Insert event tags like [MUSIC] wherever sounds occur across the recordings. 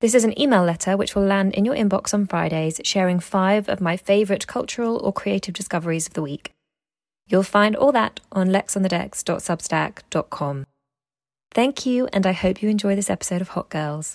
This is an email letter which will land in your inbox on Fridays, sharing five of my favourite cultural or creative discoveries of the week. You'll find all that on lexonthedecks.substack.com. Thank you, and I hope you enjoy this episode of Hot Girls.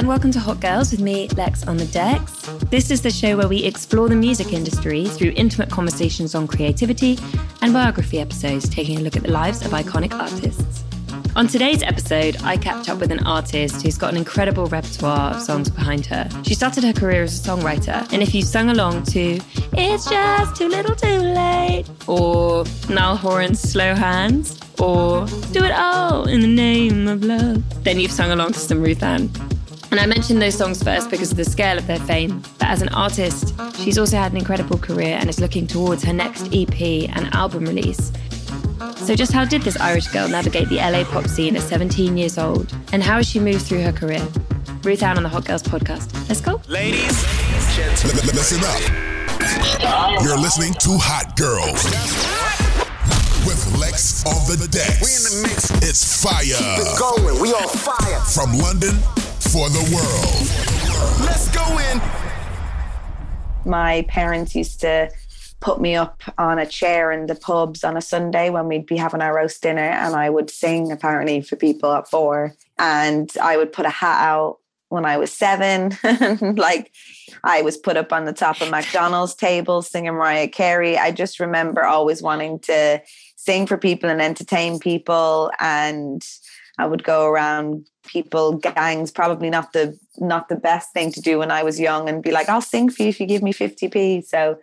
And welcome to Hot Girls with me, Lex on the Decks. This is the show where we explore the music industry through intimate conversations on creativity and biography episodes, taking a look at the lives of iconic artists. On today's episode, I catch up with an artist who's got an incredible repertoire of songs behind her. She started her career as a songwriter, and if you've sung along to It's Just Too Little Too Late, or Niall Horan's Slow Hands, or Do It All in the Name of Love, then you've sung along to some RuthAnne. And I mentioned those songs first because of the scale of their fame. But as an artist, she's also had an incredible career and is looking towards her next EP and album release. So, just how did this Irish girl navigate the LA pop scene at 17 years old? And how has she moved through her career? RuthAnne on the Hot Girls podcast. Let's go. Ladies, gentlemen. Listen up. You're listening to Hot Girls with Lex on the decks. We in the mix. It's fire Keep it Going, we on fire. from London for the world. Let's go in. my parents used to put me up on a chair in the pubs on a Sunday when we'd be having our roast dinner, and I would sing apparently for people at four. And I would put a hat out when I was seven. [LAUGHS] like I was put up on the top of McDonald's tables singing Mariah Carey. I just remember always wanting to sing for people and entertain people. And I would go around people gangs probably not the not the best thing to do when I was young and be like I'll sing for you if you give me 50p so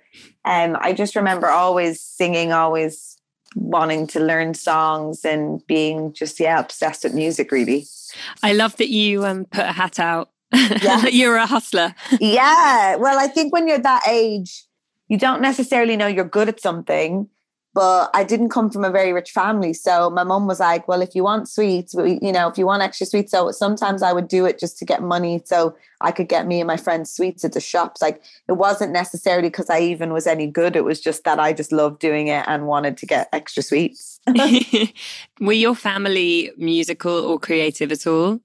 um I just remember always singing always wanting to learn songs and being just yeah obsessed with music really I love that you um, put a hat out. Yeah. [LAUGHS] You're a hustler. yeah well I think when you're that age you don't necessarily know you're good at something but I didn't come from a very rich family. So my mom was like well if you want sweets we, you know if you want extra sweets so sometimes I would do it just to get money so I could get me and my friends sweets at the shops. Like it wasn't necessarily because I even was any good it was just that I just loved doing it and wanted to get extra sweets. [LAUGHS] Were your family musical or creative at all?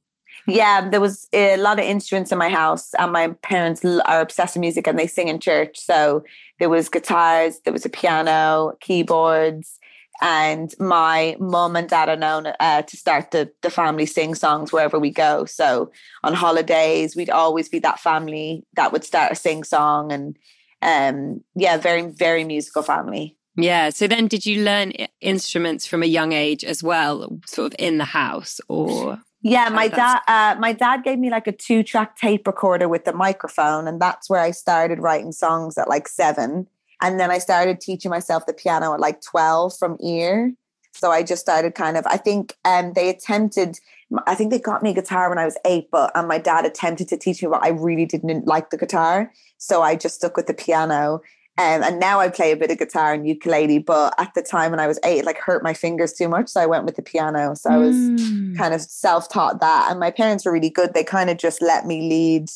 Yeah, there was a lot of instruments in my house, and my parents are obsessed with music and they sing in church. So there was guitars, there was a piano, keyboards, and my mum and dad are known uh, to start the the family sing songs wherever we go. So on holidays, we'd always be that family that would start a sing song, and um, yeah, very very musical family. Yeah. So then, did you learn instruments from a young age as well, sort of in the house, or Yeah, my dad. Uh, my dad gave me like a two-track tape recorder with the microphone, and that's where I started writing songs at like seven. And then I started teaching myself the piano at like twelve from ear. So I just started kind of. I think um, they attempted I think they got me a guitar when I was eight, but and my dad attempted to teach me, but I really didn't like the guitar. So I just stuck with the piano. Um, and now I play a bit of guitar and ukulele, but at the time when I was eight, it like hurt my fingers too much. So I went with the piano. So I was Mm. kind of self-taught that. And my parents were really good. They kind of just let me lead.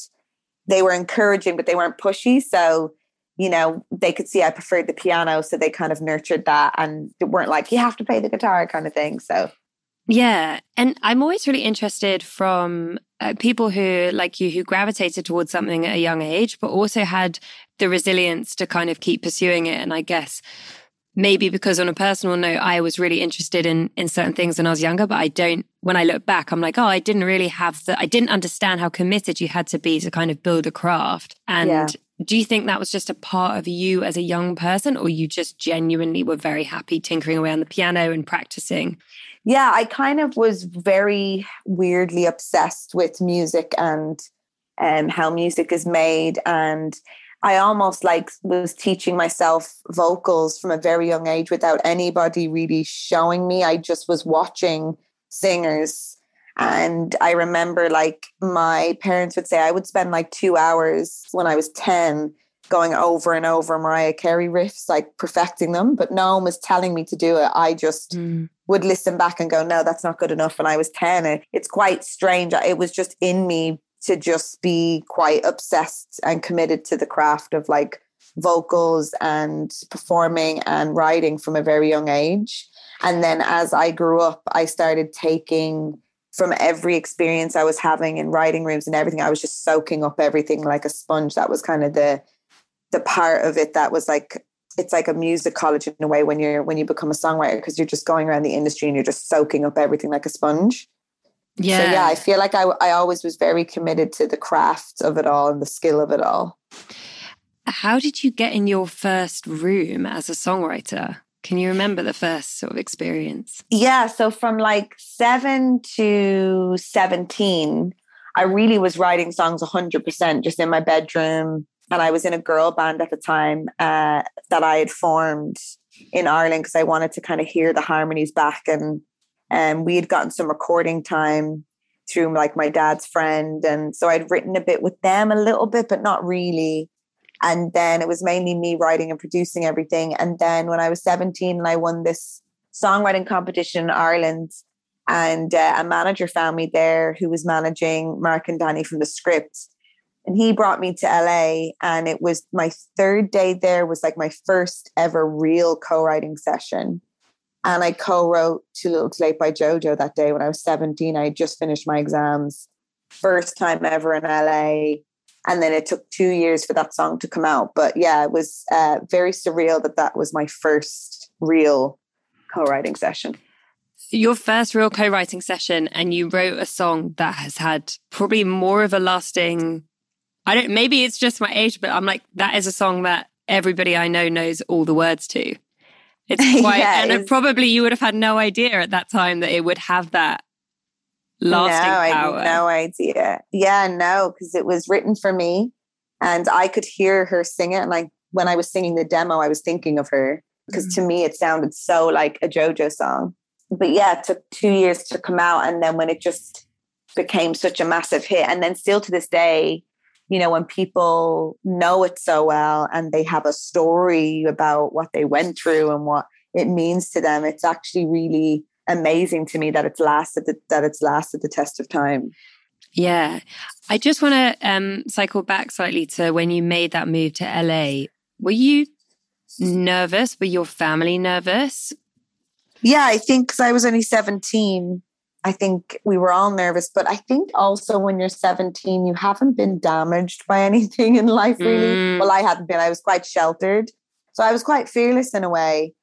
They were encouraging, but they weren't pushy. So, you know, they could see I preferred the piano. So they kind of nurtured that and weren't like, you have to play the guitar kind of thing. So Yeah. And I'm always really interested from uh, people who, like you, who gravitated towards something at a young age, but also had the resilience to kind of keep pursuing it. And I guess maybe because on a personal note, I was really interested in, in certain things when I was younger, but I don't, when I look back, I'm like, oh, I didn't really have the, I didn't understand how committed you had to be to kind of build a craft. And Yeah. do you think that was just a part of you as a young person, or you just genuinely were very happy tinkering away on the piano and practicing? Yeah, I kind of was very weirdly obsessed with music and um, how music is made. And I almost like was teaching myself vocals from a very young age without anybody really showing me. I just was watching singers. And I remember like my parents would say I would spend like two hours when I was 10 going over and over Mariah Carey riffs, like perfecting them, but no one was telling me to do it. I just would listen back and go, no, that's not good enough. When I was 10, it's quite strange. It was just in me to just be quite obsessed and committed to the craft of like vocals and performing and writing from a very young age. And then as I grew up, I started taking from every experience I was having in writing rooms and everything, I was just soaking up everything like a sponge. That was kind of the the part of it that was like it's like a music college in a way when you're when you become a songwriter because you're just going around the industry and you're just soaking up everything like a sponge. Yeah. So yeah, I feel like I I always was very committed to the craft of it all and the skill of it all. How did you get in your first room as a songwriter? Can you remember the first sort of experience? Yeah, so from like 7 to 17, I really was writing songs 100% just in my bedroom and I was in a girl band at the time uh, that I had formed in Ireland because I wanted to kind of hear the harmonies back. And and we had gotten some recording time through like my dad's friend. And so I'd written a bit with them a little bit but not really. And then it was mainly me writing and producing everything. And then when I was 17 and I won this songwriting competition in Ireland and uh, a manager found me there who was managing Mark and Danny from the Script and he brought me to LA and it was my third day there was like my first ever real co-writing session. And I co-wrote Too Little Too Late by Jojo that day when I was 17 I had just finished my exams first time ever in LA and then it took two years for that song to come out. But yeah it was uh, very surreal that that was my first real co-writing session. Your first real co writing session, and you wrote a song that has had probably more of a lasting. I don't, maybe it's just my age, but I'm like, that is a song that everybody I know knows all the words to. It's [LAUGHS] quite, Yeah, and it probably you would have had no idea at that time that it would have that lasting no, I power. had no idea. Yeah, no, because it was written for me, and I could hear her sing it. And like when I was singing the demo, I was thinking of her because to mm. me it sounded so like a JoJo song. But yeah, it took two years to come out, and then when it just became such a massive hit, and then still to this day, you know, when people know it so well and they have a story about what they went through and what it means to them, it's actually really amazing to me that it's lasted the, that it's lasted the test of time. Yeah. I just want to um, cycle back slightly to when you made that move to LA. Were you nervous? Were your family nervous? Yeah, I think because I was only 17, I think we were all nervous. But I think also when you're 17, you haven't been damaged by anything in life, really. Mm. Well, I hadn't been, I was quite sheltered. So I was quite fearless in a way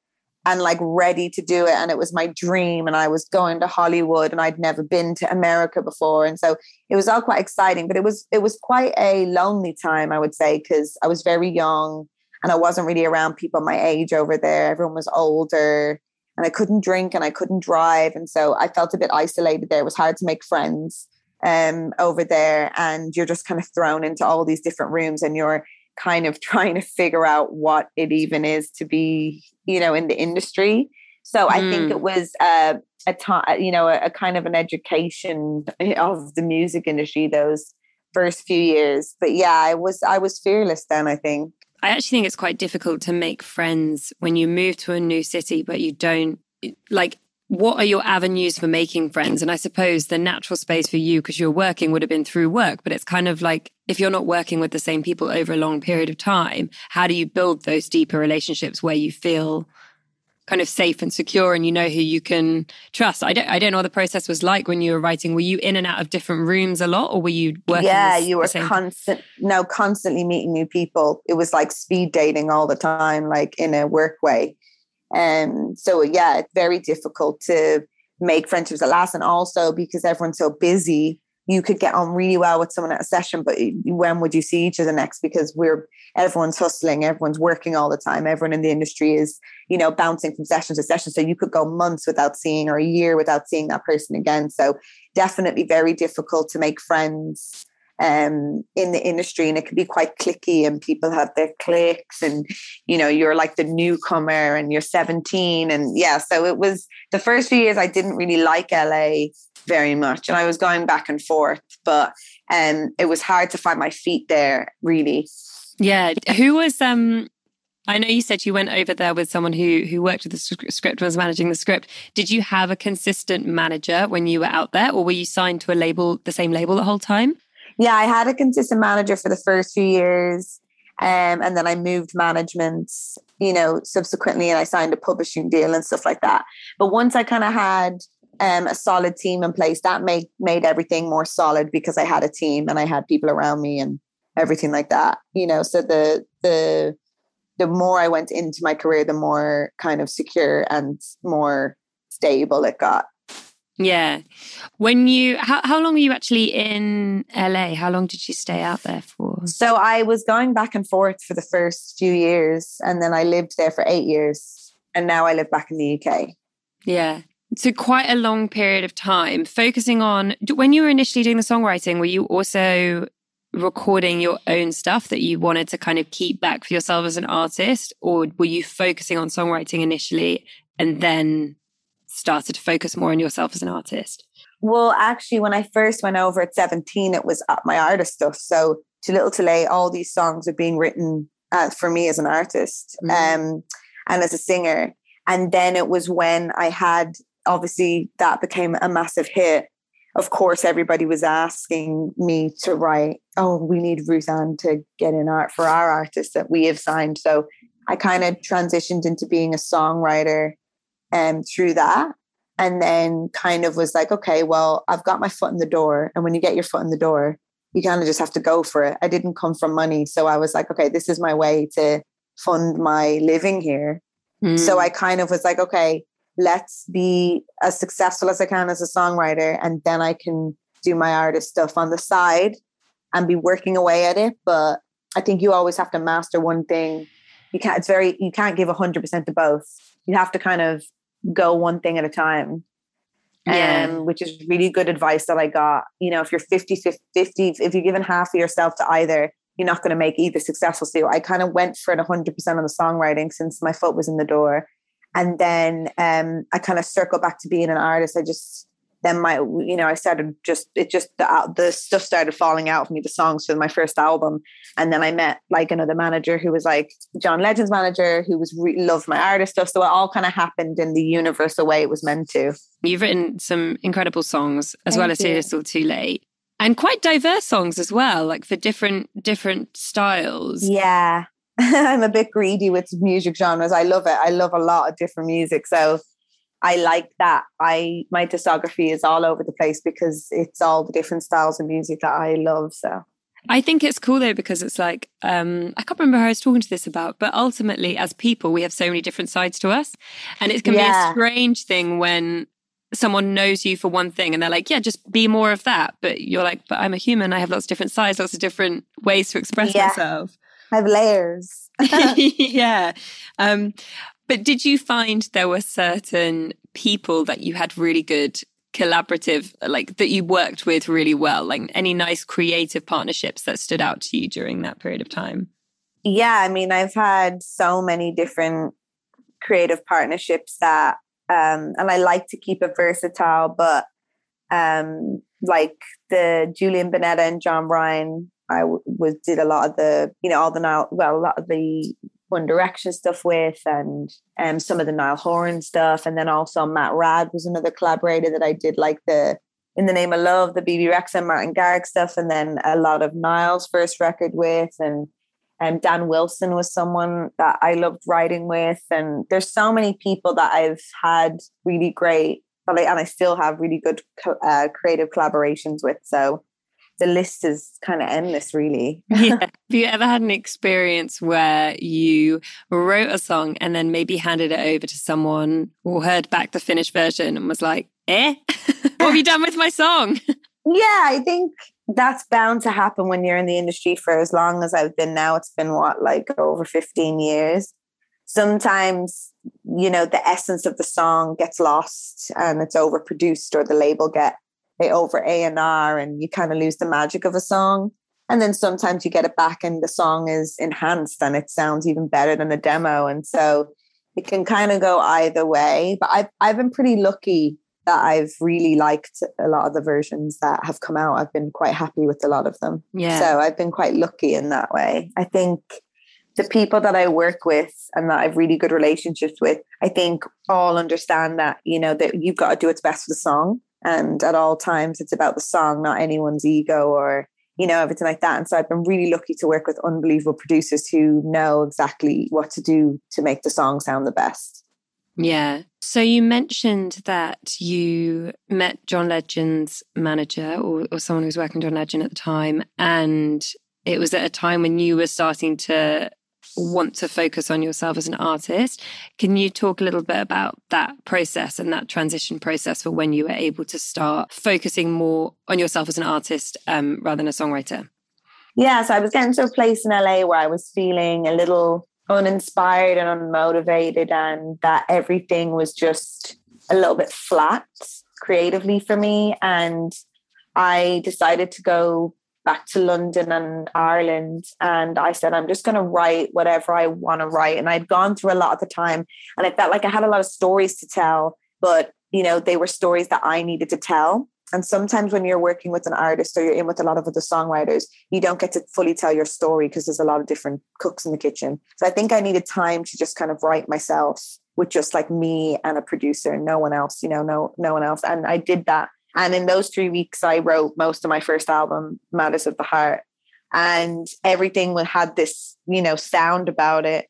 and like ready to do it. And it was my dream. And I was going to Hollywood and I'd never been to America before. And so it was all quite exciting, but it was it was quite a lonely time, I would say, because I was very young and I wasn't really around people my age over there. Everyone was older and I couldn't drink and I couldn't drive. And so I felt a bit isolated there. It was hard to make friends um, over there. And you're just kind of thrown into all these different rooms and you're kind of [LAUGHS] trying to figure out what it even is to be, you know, in the industry. So I think Mm. it was uh, a time, you know, a, a kind of an education [LAUGHS] of the music industry those first few years. But yeah, I was I was fearless then. I think. I actually think it's quite difficult to make friends when you move to a new city, but you don't like. What are your avenues for making friends? And I suppose the natural space for you, because you're working, would have been through work. But it's kind of like if you're not working with the same people over a long period of time, how do you build those deeper relationships where you feel kind of safe and secure and you know who you can trust? I don't, I don't know what the process was like when you were writing. Were you in and out of different rooms a lot, or were you working? yeah, you were constant. No, constantly meeting new people. It was like speed dating all the time, like in a work way. And so yeah, it's very difficult to make friendships that last, and also because everyone's so busy. You could get on really well with someone at a session, but when would you see each other next? Because we're everyone's hustling, everyone's working all the time. Everyone in the industry is, you know, bouncing from session to session. So you could go months without seeing or a year without seeing that person again. So definitely very difficult to make friends um in the industry and it can be quite clicky and people have their cliques and you know you're like the newcomer and you're 17 and yeah so it was the first few years I didn't really like LA very much and I was going back and forth but um it was hard to find my feet there really Yeah. Who was um I know you said you went over there with someone who who worked with the Script was managing the Script. Did you have a consistent manager when you were out there or were you signed to a label the same label the whole time? Yeah I had a consistent manager for the first few years um and then I moved management you know subsequently and I signed a publishing deal and stuff like that. But once I kind of had um, a solid team in place that made made everything more solid because I had a team and I had people around me and everything like that you know? So the the the more I went into my career the more kind of secure and more stable it got Yeah. When you how how long were you actually in LA? How long did you stay out there for? so I was going back and forth for the first few years and then I lived there for 8 years and now I live back in the UK Yeah. So quite a long period of time focusing on when you were initially doing the songwriting, were you also recording your own stuff that you wanted to kind of keep back for yourself as an artist or were you focusing on songwriting initially and then started to focus more on yourself as an artist? Well, actually, when I first went over at 17, it was uh, my artist stuff. So, Too Little Too Late, all these songs are being written uh, for me as an artist Mhm. um, and as a singer. And then it was when I had, obviously, that became a massive hit. Of course, everybody was asking me to write, oh, we need RuthAnne to get in art for our artist that we have signed. So I kind of transitioned into being a songwriter um, through that and then kind of was like, okay, well, I've got my foot in the door. And when you get your foot in the door, you kind of just have to go for it. I didn't come from money. So I was like, okay, this is my way to fund my living here. Mm. So I kind of was like, okay, let's be as successful as I can as a songwriter. And then I can do my artist stuff on the side and be working away at it. But I think you always have to master one thing. You can't, it's very, you can't give 100% to both. You have to kind of go one thing at a time. Yeah. Um, which is really good advice that I got. You know, if you're 50, 50, 50 if you're giving half of yourself to either, you're not going to make either successful. So I kind of went for it 100% on the songwriting since my foot was in the door. And then um, I kind of circled back to being an artist. I just, then my, you know, I started just, it just, the, the stuff started falling out for me, the songs for my first album. And then I met like another manager who was like John Legend's manager, who was re- loved my artist stuff. So it all kind of happened in the universal way it was meant to. You've written some incredible songs as Thank well as Too you. Little Too Late. And quite diverse songs as well, like for different different styles. Yeah. [LAUGHS] I'm a bit greedy with music genres. I love it. I love a lot of different music. So I like that. I my discography is all over the place because it's all the different styles of music that I love. So I think it's cool though because it's like um, I can't remember who I was talking to this about, but ultimately, as people, we have so many different sides to us, and it can be a strange thing when someone knows you for one thing and they're like, "Yeah, just be more of that," but you're like, "But I'm a human. I have lots of different sides, lots of different ways to express Yeah. myself." I have layers. [LAUGHS] yeah. Um, but did you find there were certain people that you had really good collaborative, like that you worked with really well? Like any nice creative partnerships that stood out to you during that period of time? yeah, I mean, I've had so many different creative partnerships that Um, and I like to keep it versatile, but um, like the Julian Bunetta and John Ryan, I w- was did a lot of the, you know, all the now, well, a lot of the One Direction stuff with, and um, some of the Niall Horan stuff, and then also Matt Rad was another collaborator that I did like the In the Name of Love, the Bebe Rexha and Martin Garrix stuff, and then a lot of Niall's first record with, and um, Dan Wilson was someone that I loved writing with, and there's so many people that I've had really great, and I still have really good uh, creative collaborations with. So the list is kind of endless, really. [LAUGHS] yeah. Have you ever had an experience where you wrote a song and then maybe handed it over to someone or heard back the finished version and was like, eh, [LAUGHS] what have you done with my song? Yeah, I think that's bound to happen when you're in the industry for as long as I've been now. It's been what, like over 15 years. Sometimes, you know, the essence of the song gets lost and it's overproduced or the label get it over A&R and you kind of lose the magic of a song. And then sometimes you get it back and the song is enhanced and it sounds even better than the demo. And so it can kind of go either way. But I've I've been pretty lucky that I've really liked a lot of the versions that have come out. I've been quite happy with a lot of them. Yeah. So I've been quite lucky in that way. I think the people that I work with and that I've really good relationships with, I think all understand that, you know, that you've got to do what's best for the song. And at all times it's about the song, not anyone's ego or, you know, everything like that. And so I've been really lucky to work with unbelievable producers who know exactly what to do to make the song sound the best. Yeah. So you mentioned that you met John Legend's manager or, or someone who was working John Legend at the time. And it was at a time when you were starting to want to focus on yourself as an artist. Can you talk a little bit about that process and that transition process for when you were able to start focusing more on yourself as an artist um, rather than a songwriter? Yeah, so I was getting to a place in LA where I was feeling a little uninspired and unmotivated, and that everything was just a little bit flat creatively for me. And I decided to go back to London and Ireland. And I said, I'm just going to write whatever I want to write. And I'd gone through a lot at the time, and I felt like I had a lot of stories to tell, but you know, they were stories that I needed to tell. And sometimes when you're working with an artist or you're in with a lot of other songwriters, you don't get to fully tell your story because there's a lot of different cooks in the kitchen. So I think I needed time to just kind of write myself with just like me and a producer, no one else, you know, no, no one else. And I did that. And in those three weeks, I wrote most of my first album, Matters of the Heart. And everything had this, you know, sound about it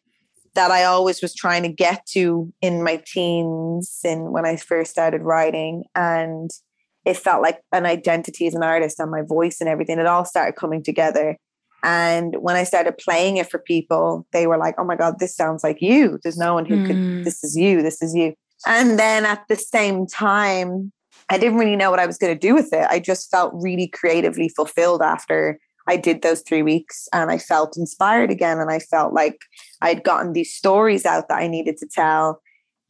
that I always was trying to get to in my teens and when I first started writing. And it felt like an identity as an artist and my voice and everything. It all started coming together. And when I started playing it for people, they were like, oh my God, this sounds like you. There's no one who mm. could, this is you, this is you. And then at the same time, I didn't really know what I was going to do with it. I just felt really creatively fulfilled after I did those three weeks and I felt inspired again. And I felt like I'd gotten these stories out that I needed to tell.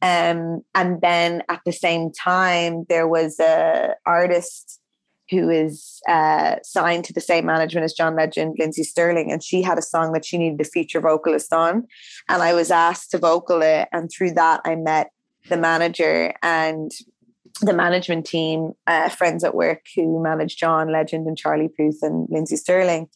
Um, and then at the same time, there was a artist who is uh, signed to the same management as John Legend, Lindsey Stirling, and she had a song that she needed a feature vocalist on. And I was asked to vocal it. And through that, I met the manager and the management team, uh, friends at work who manage John Legend and Charlie Puth and Lindsey Stirling.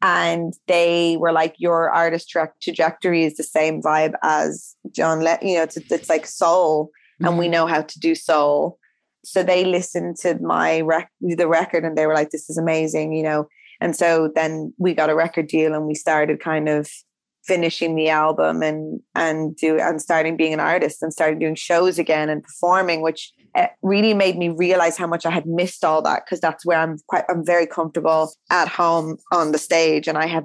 And they were like, your artist tra- trajectory is the same vibe as John. Le- you know, it's, it's like soul, and we mm-hmm. know how to do soul. So they listened to my rec- the record, and they were like, "This is amazing," you know. And so then we got a record deal, and we started kind of finishing the album and and do and starting being an artist and starting doing shows again and performing, which eh, really made me realize how much I had missed all that because that's where I'm quite I'm very comfortable at home on the stage and I had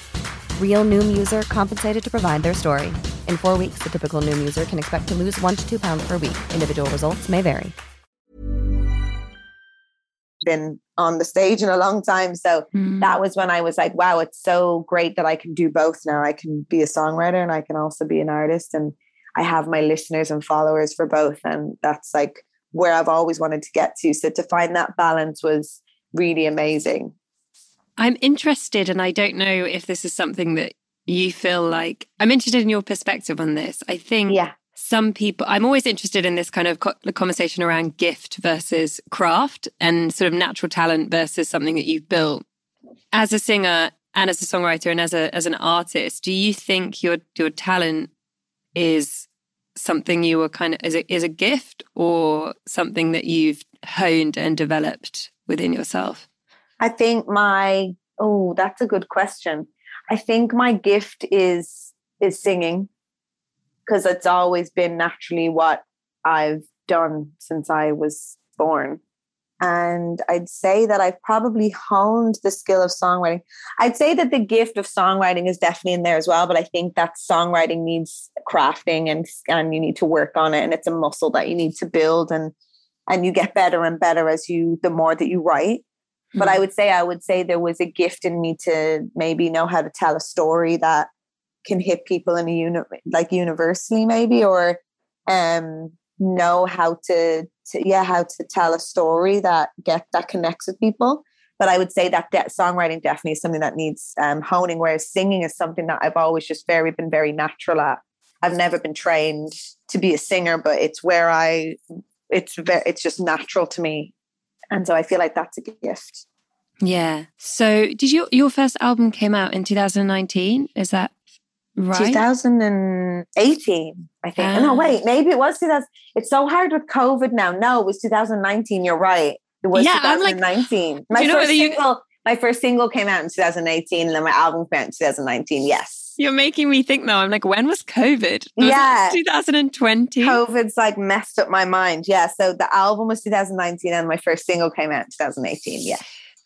Real Noom user compensated to provide their story. In four weeks, the typical Noom user can expect to lose one to two pounds per week. Individual results may vary. Been on the stage in a long time. So Mm. that was when I was like, wow, it's so great that I can do both now. I can be a songwriter and I can also be an artist. And I have my listeners and followers for both. And that's like where I've always wanted to get to. So to find that balance was really amazing. I'm interested, and I don't know if this is something that you feel like. I'm interested in your perspective on this. I think Yeah. some people, I'm always interested in this kind of co- conversation around gift versus craft and sort of natural talent versus something that you've built. As a singer and as a songwriter and as a as an artist, do you think your your talent is something you were kind of is a, is a gift or something that you've honed and developed within yourself? I think my oh, that's a good question. I think my gift is is singing because it's always been naturally what I've done since I was born. And I'd say that I've probably honed the skill of songwriting. I'd say that the gift of songwriting is definitely in there as well, but I think that songwriting needs crafting and and you need to work on it and it's a muscle that you need to build and and you get better and better as you the more that you write but I would say I would say there was a gift in me to maybe know how to tell a story that can hit people in a uni- like universally maybe or um know how to, to yeah how to tell a story that get that connects with people. But I would say that de- songwriting definitely is something that needs um, honing whereas singing is something that I've always just very been very natural at. I've never been trained to be a singer but it's where I it's very it's just natural to me and so I feel like that's a gift. Yeah. So, did you your first album came out in 2019? Is that right? 2018, I think. Ah. No, wait, maybe it was 2000. It's so hard with COVID now. No, it was 2019. You're right. It was Yeah, I'm like- 2019. my you know first you- single, my first single came out in 2018, and then my album came out in 2019. Yes. You're making me think though. I'm like, when was COVID? Was Yeah. 2020. COVID's like messed up my mind. Yeah. So the album was 2019 and my first single came out in 2018. Yeah.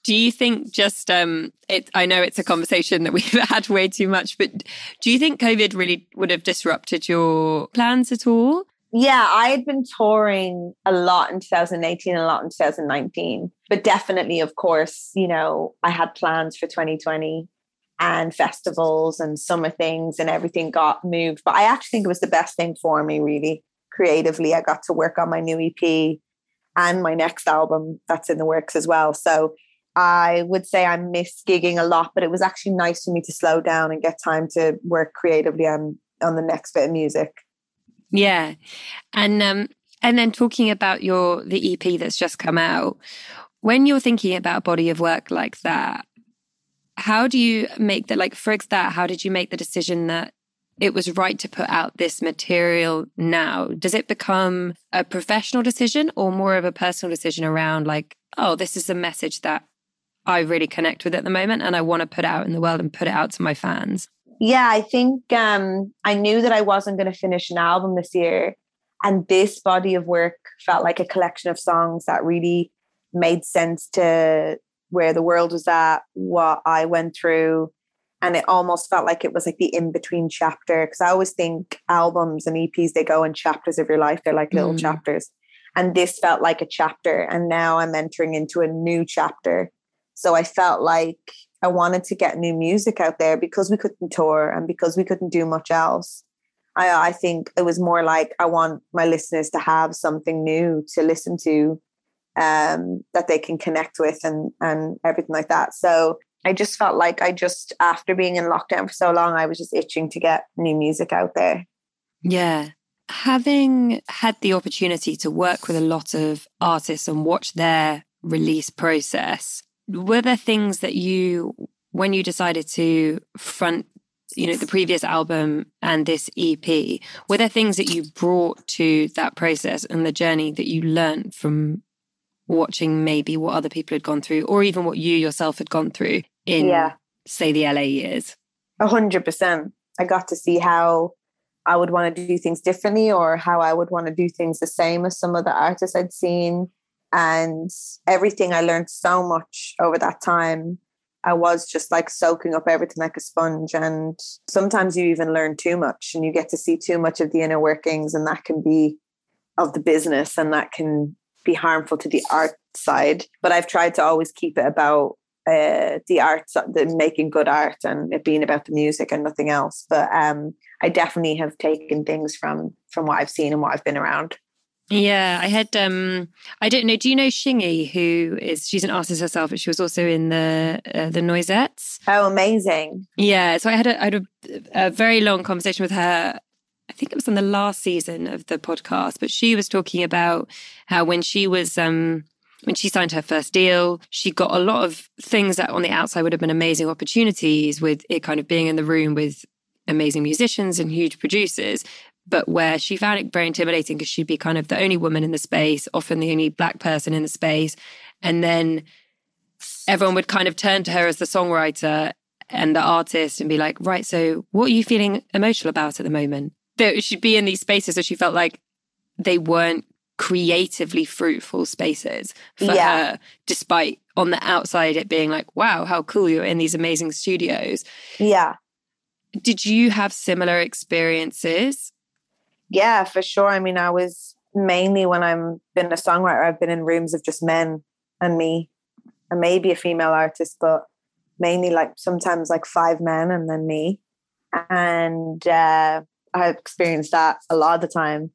Do you think just um it I know it's a conversation that we've [LAUGHS] had way too much, but do you think COVID really would have disrupted your plans at all? Yeah, I had been touring a lot in 2018 and a lot in 2019. But definitely, of course, you know, I had plans for 2020 and festivals and summer things and everything got moved. But I actually think it was the best thing for me, really, creatively. I got to work on my new EP and my next album that's in the works as well. So I would say I missed gigging a lot, but it was actually nice for me to slow down and get time to work creatively on on the next bit of music. Yeah. And um and then talking about your the EP that's just come out, when you're thinking about a body of work like that, how do you make that like for that, how did you make the decision that it was right to put out this material now? Does it become a professional decision or more of a personal decision around like, oh, this is a message that I really connect with at the moment and I want to put out in the world and put it out to my fans? Yeah, I think um, I knew that I wasn't going to finish an album this year. And this body of work felt like a collection of songs that really made sense to where the world was at, what I went through. And it almost felt like it was like the in between chapter. Because I always think albums and EPs, they go in chapters of your life, they're like little Mm. chapters. And this felt like a chapter. And now I'm entering into a new chapter. So I felt like I wanted to get new music out there because we couldn't tour and because we couldn't do much else. I, I think it was more like I want my listeners to have something new to listen to um, that they can connect with and and everything like that. So I just felt like I just after being in lockdown for so long, I was just itching to get new music out there. Yeah. Having had the opportunity to work with a lot of artists and watch their release process, were there things that you, when you decided to front, you know, the previous album and this EP, were there things that you brought to that process and the journey that you learned from watching maybe what other people had gone through or even what you yourself had gone through in, Yeah. say, the LA years? A hundred percent. I got to see how I would want to do things differently or how I would want to do things the same as some of the artists I'd seen. And everything I learned so much over that time. I was just like soaking up everything like a sponge. And sometimes you even learn too much and you get to see too much of the inner workings, and that can be of the business and that can be harmful to the art side. But I've tried to always keep it about uh, the art, the making good art, and it being about the music and nothing else. But um, I definitely have taken things from from what I've seen and what I've been around. Yeah, I had. um I don't know. Do you know Shingai? Who is? She's an artist herself, but she was also in the uh, the Noisettes. Oh, amazing! Yeah, so I had a, I had a, a very long conversation with her. I think it was on the last season of the podcast, but she was talking about how when she was um when she signed her first deal, she got a lot of things that on the outside would have been amazing opportunities with it kind of being in the room with amazing musicians and huge producers, but where she found it very intimidating because she'd be kind of the only woman in the space, often the only black person in the space. And then everyone would kind of turn to her as the songwriter and the artist and be like, right, so what are you feeling emotional about at the moment? That she'd be in these spaces so she felt like they weren't creatively fruitful spaces for Yeah. her, despite on the outside it being like, wow, how cool you're in these amazing studios. Yeah, Did you have similar experiences? yeah, for sure. I mean, I was mainly when I'm been a songwriter, I've been in rooms of just men and me, and maybe a female artist, but mainly like sometimes like five men and then me. And uh, I experienced that a lot of the time.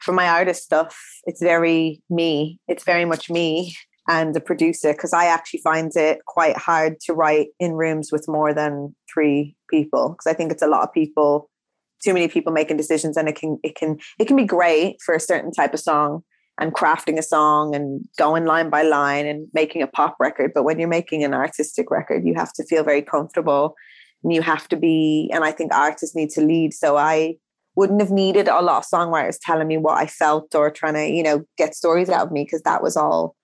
For my artist stuff, it's very me. It's very much me and the producer because I actually find it quite hard to write in rooms with more than three people because I think it's a lot of people too many people making decisions and it can it can it can be great for a certain type of song and crafting a song and going line by line and making a pop record but when you're making an artistic record you have to feel very comfortable and you have to be and i think artists need to lead. So i wouldn't have needed a lot of songwriters telling me what i felt or trying to you know get stories out of me because that was all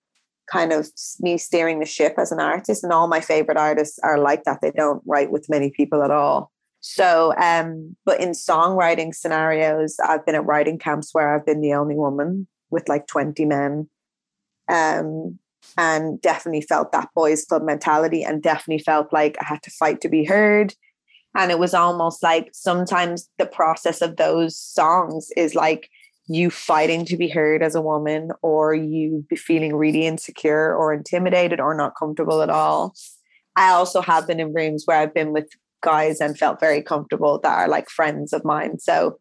kind of me steering the ship as an artist and all my favorite artists are like that. They don't write with many people at all. So, um, but in songwriting scenarios, I've been at writing camps where I've been the only woman with like 20 men. Um, and definitely felt that boys club mentality and definitely felt like I had to fight to be heard. And it was almost like sometimes the process of those songs is like you fighting to be heard as a woman, or you be feeling really insecure or intimidated or not comfortable at all. I also have been in rooms where I've been with guys and felt very comfortable that are like friends of mine. So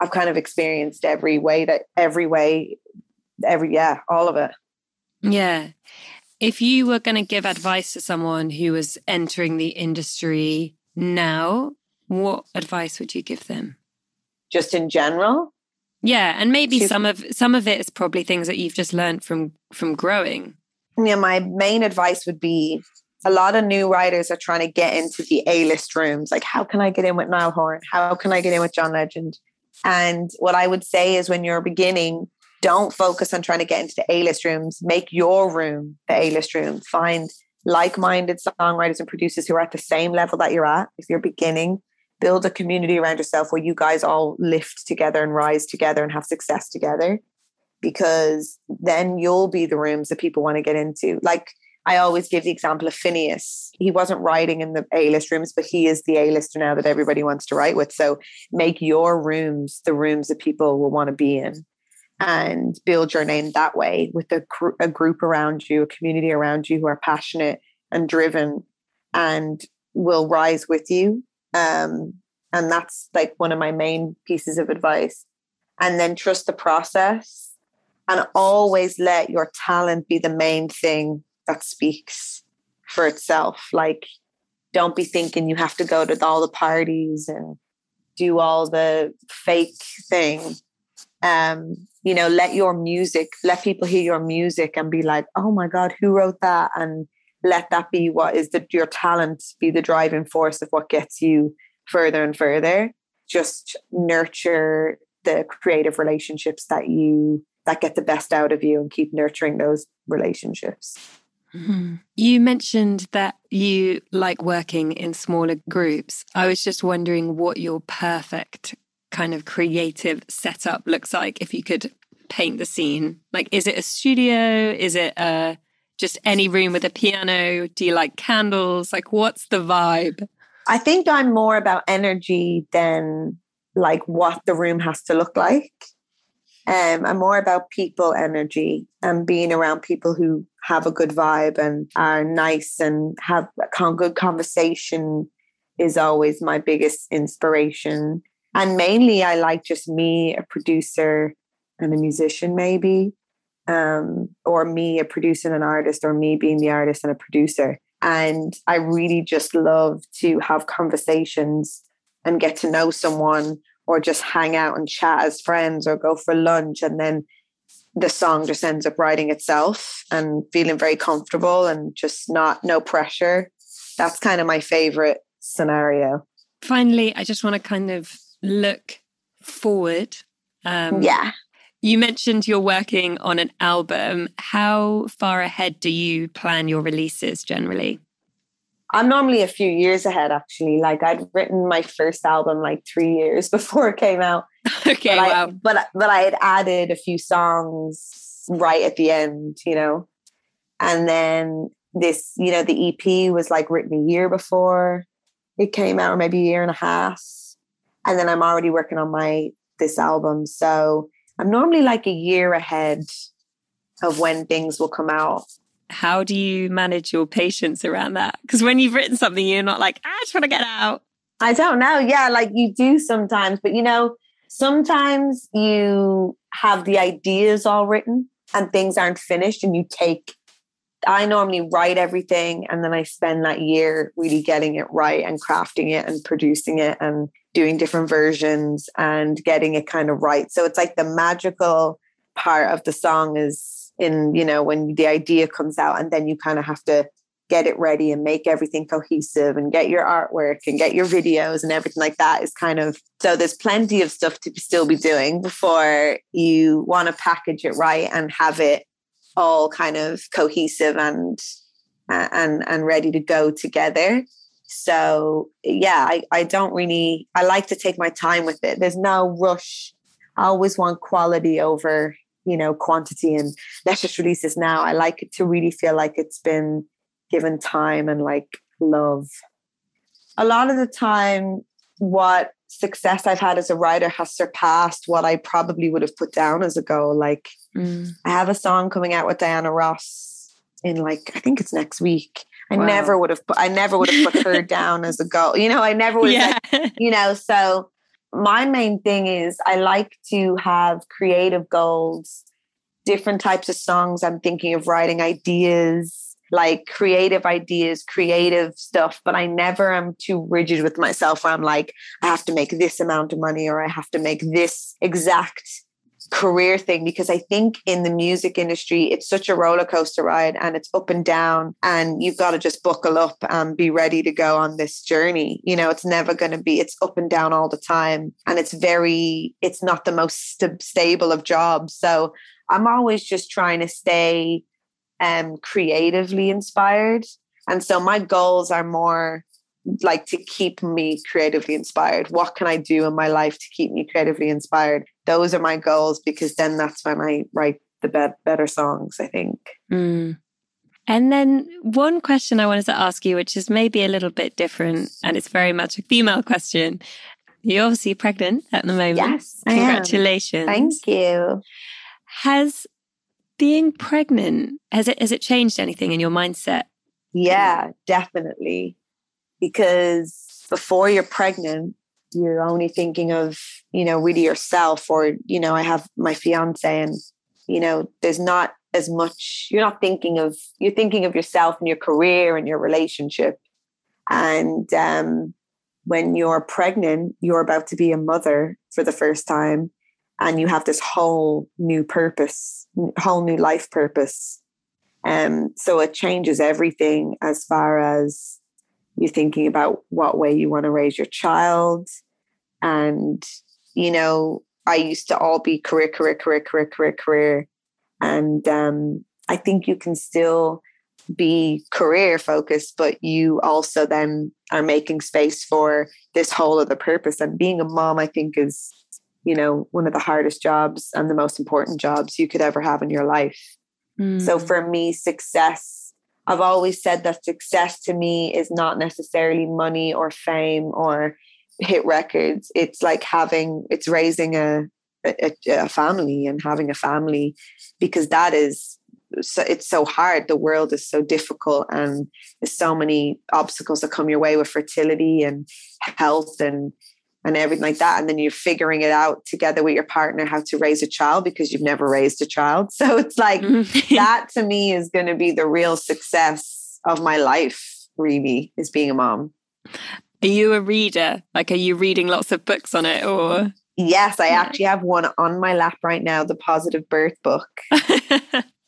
I've kind of experienced every way that every way, every, yeah, all of it. Yeah. If you were going to give advice to someone who was entering the industry now, what advice would you give them? Just in general. Yeah, and maybe Shoot. some of some of it is probably things that you've just learned from from growing. Yeah, my main advice would be a lot of new writers are trying to get into the A-list rooms. Like, how can I get in with Niall Horan? How can I get in with John Legend? And what I would say is when you're beginning, don't focus on trying to get into the A-list rooms. Make your room the A-list room. Find like-minded songwriters and producers who are at the same level that you're at. If you're beginning, build a community around yourself where you guys all lift together and rise together and have success together. Because then you'll be the rooms that people want to get into. Like I always give the example of Finneas. He wasn't writing in the A-list rooms, but he is the A-lister now that everybody wants to write with. So make your rooms the rooms that people will want to be in. And build your name that way with a, a group around you, a community around you who are passionate and driven and will rise with you. Um, and that's like one of my main pieces of advice. And then trust the process and always let your talent be the main thing that speaks for itself. Like, don't be thinking you have to go to all the parties and do all the fake thing. Um, you know, let your music, let people hear your music and be like, oh my God, who wrote that? And let that be what is the, your talent be the driving force of what gets you further and further. Just nurture the creative relationships that you that get the best out of you and keep nurturing those relationships. Mm-hmm. You mentioned that you like working in smaller groups. I was just wondering what your perfect kind of creative setup looks like if you could paint the scene. Like, is it a studio? Is it uh, just any room with a piano? Do you like candles? Like, what's the vibe? I think I'm more about energy than like what the room has to look like. Um, I'm more about people energy and being around people who have a good vibe and are nice and have a good conversation is always my biggest inspiration. And mainly, I like just me, a producer and a musician, maybe, um, or me, a producer and an artist, or me being the artist and a producer. And I really just love to have conversations and get to know someone or just hang out and chat as friends or go for lunch and then the song just ends up writing itself and feeling very comfortable and just not no pressure that's kind of my favorite scenario finally i just want to kind of look forward um, yeah you mentioned you're working on an album how far ahead do you plan your releases generally I'm normally a few years ahead, actually. Like I'd written my first album like three years [LAUGHS] before it came out. [LAUGHS] okay, but wow. I, but but I had added a few songs right at the end, you know, and then this, you know, the EP was like written a year before it came out, or maybe a year and a half, and then I'm already working on my this album, so I'm normally like a year ahead of when things will come out how do you manage your patience around that? Because when you've written something, you're not like, I just want to get out. I don't know. Yeah, like you do sometimes, but you know, sometimes you have the ideas all written and things aren't finished, and you take. I normally write everything and then I spend that year really getting it right and crafting it and producing it and doing different versions and getting it kind of right. So it's like the magical part of the song is in you know when the idea comes out and then you kind of have to get it ready and make everything cohesive and get your artwork and get your videos and everything like that is kind of so there's plenty of stuff to still be doing before you want to package it right and have it all kind of cohesive and uh, and and ready to go together so yeah I, I don't really i like to take my time with it. There's no rush. I always want quality over you know quantity and let's just release this now. I like it to really feel like it's been given time and like love. A lot of the time what success i've had as a writer has surpassed what i probably would have put down as a goal. Like mm. i have a song coming out with diana ross in like i think it's next week I wow. never would have put I never would have put her [LAUGHS] down as a goal. You know, I never would yeah. You know, so my main thing is I like to have creative goals, different types of songs. I'm thinking of writing ideas, like creative ideas, creative stuff, but I never am too rigid with myself where I'm like, I have to make this amount of money or I have to make this exact career thing because I think in the music industry, it's such a roller coaster ride and it's up and down. And you've got to just buckle up and be ready to go on this journey. You know, it's never going to be, it's up and down all the time. And it's very, it's not the most st- stable of jobs. So I'm always just trying to stay um, creatively inspired. And so my goals are more like to keep me creatively inspired. What can I do in my life to keep me creatively inspired? Those are my goals because then that's when I write the be- better songs, I think. Mm. And then one question I wanted to ask you, which is maybe a little bit different, and it's very much a female question. You're obviously pregnant at the moment. Yes. Congratulations. Thank you. Has being pregnant has it has it changed anything in your mindset? Yeah, definitely. Because before you're pregnant, you're only thinking of, you know, really yourself or, you know, I have my fiance and, you know, there's not as much you're not thinking of you're thinking of yourself and your career and your relationship. And um when you're pregnant, you're about to be a mother for the first time and you have this whole new purpose, whole new life purpose. Um, so it changes everything as far as you're thinking about what way you want to raise your child. And, you know, I used to all be career, career, career, career, career, career. And um, I think you can still be career focused, but you also then are making space for this whole other purpose. And being a mom, I think, is you know, one of the hardest jobs and the most important jobs you could ever have in your life. Mm. So for me, success, I've always said that success to me is not necessarily money or fame or hit records. It's like having, it's raising a, a, a family and having a family because that is so it's so hard the world is so difficult and there's so many obstacles that come your way with fertility and health and and everything like that. And then you're figuring it out together with your partner how to raise a child because you've never raised a child. [LAUGHS] So it's like mm-hmm. [LAUGHS] that to me is going to be the real success of my life, really, is being a mom. Are you a reader? Like, are you reading lots of books on it or? Yes, I actually have one on my lap right now, the Positive Birth book. [LAUGHS]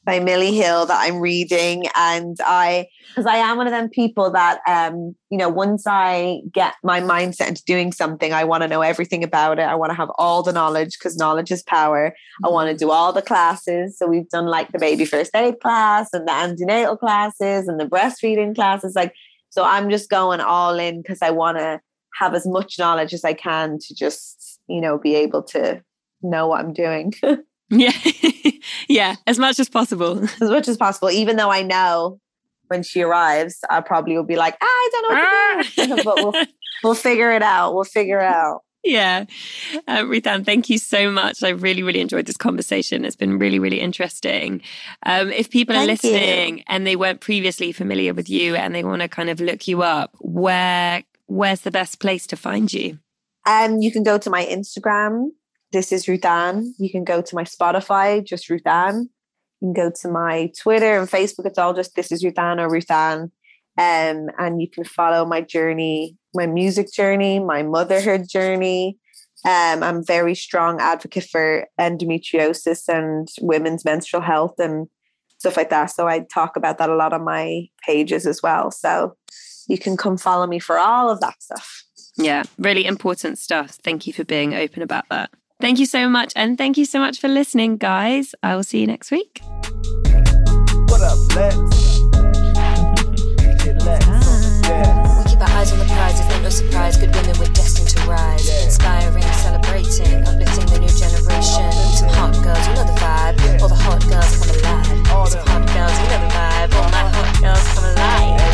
by Milli Hill that I'm reading. And I, because I am one of them people that, um, you know, once I get my mindset into doing something, I want to know everything about it. I want to have all the knowledge because knowledge is power. Mm-hmm. I want to do all the classes. So we've done like the baby first aid class and the antenatal classes and the breastfeeding classes. Like, so I'm just going all in because I want to have as much knowledge as I can to just, you know, be able to know what I'm doing. [LAUGHS] Yeah. Yeah. As much as possible. [LAUGHS] As much as possible. Even though I know when she arrives, I probably will be like, ah, I don't know what to do. [LAUGHS] but we'll, we'll figure it out. We'll figure it out. Yeah. Uh, RuthAnne, thank you so much. I really, really enjoyed this conversation. It's been really, really interesting. Um, if people thank are listening you. and they weren't previously familiar with you and they want to kind of look you up, where where's the best place to find you? Um, you can go to my Instagram, this is RuthAnne. You can go to my Spotify, just RuthAnne. You can go to my Twitter and Facebook. It's all just this is RuthAnne or RuthAnne. Um, and you can follow my journey, my music journey, my motherhood journey. Um, I'm very strong advocate for endometriosis and women's menstrual health and stuff like that. So I talk about that a lot on my pages as well. So you can come follow me for all of that stuff. Yeah, really important stuff. Thank you for being open about that. Thank you so much. And thank you so much for listening, guys. I will see you next week. What up, Lex? Ah. We keep our eyes on the prize, it's no surprise. Good women, we're destined to rise. Inspiring, celebrating, uplifting the new generation. Some hot girls, you know the vibe. All the hot girls come alive. Some hot girls, you know the vibe. All my hot girls come alive.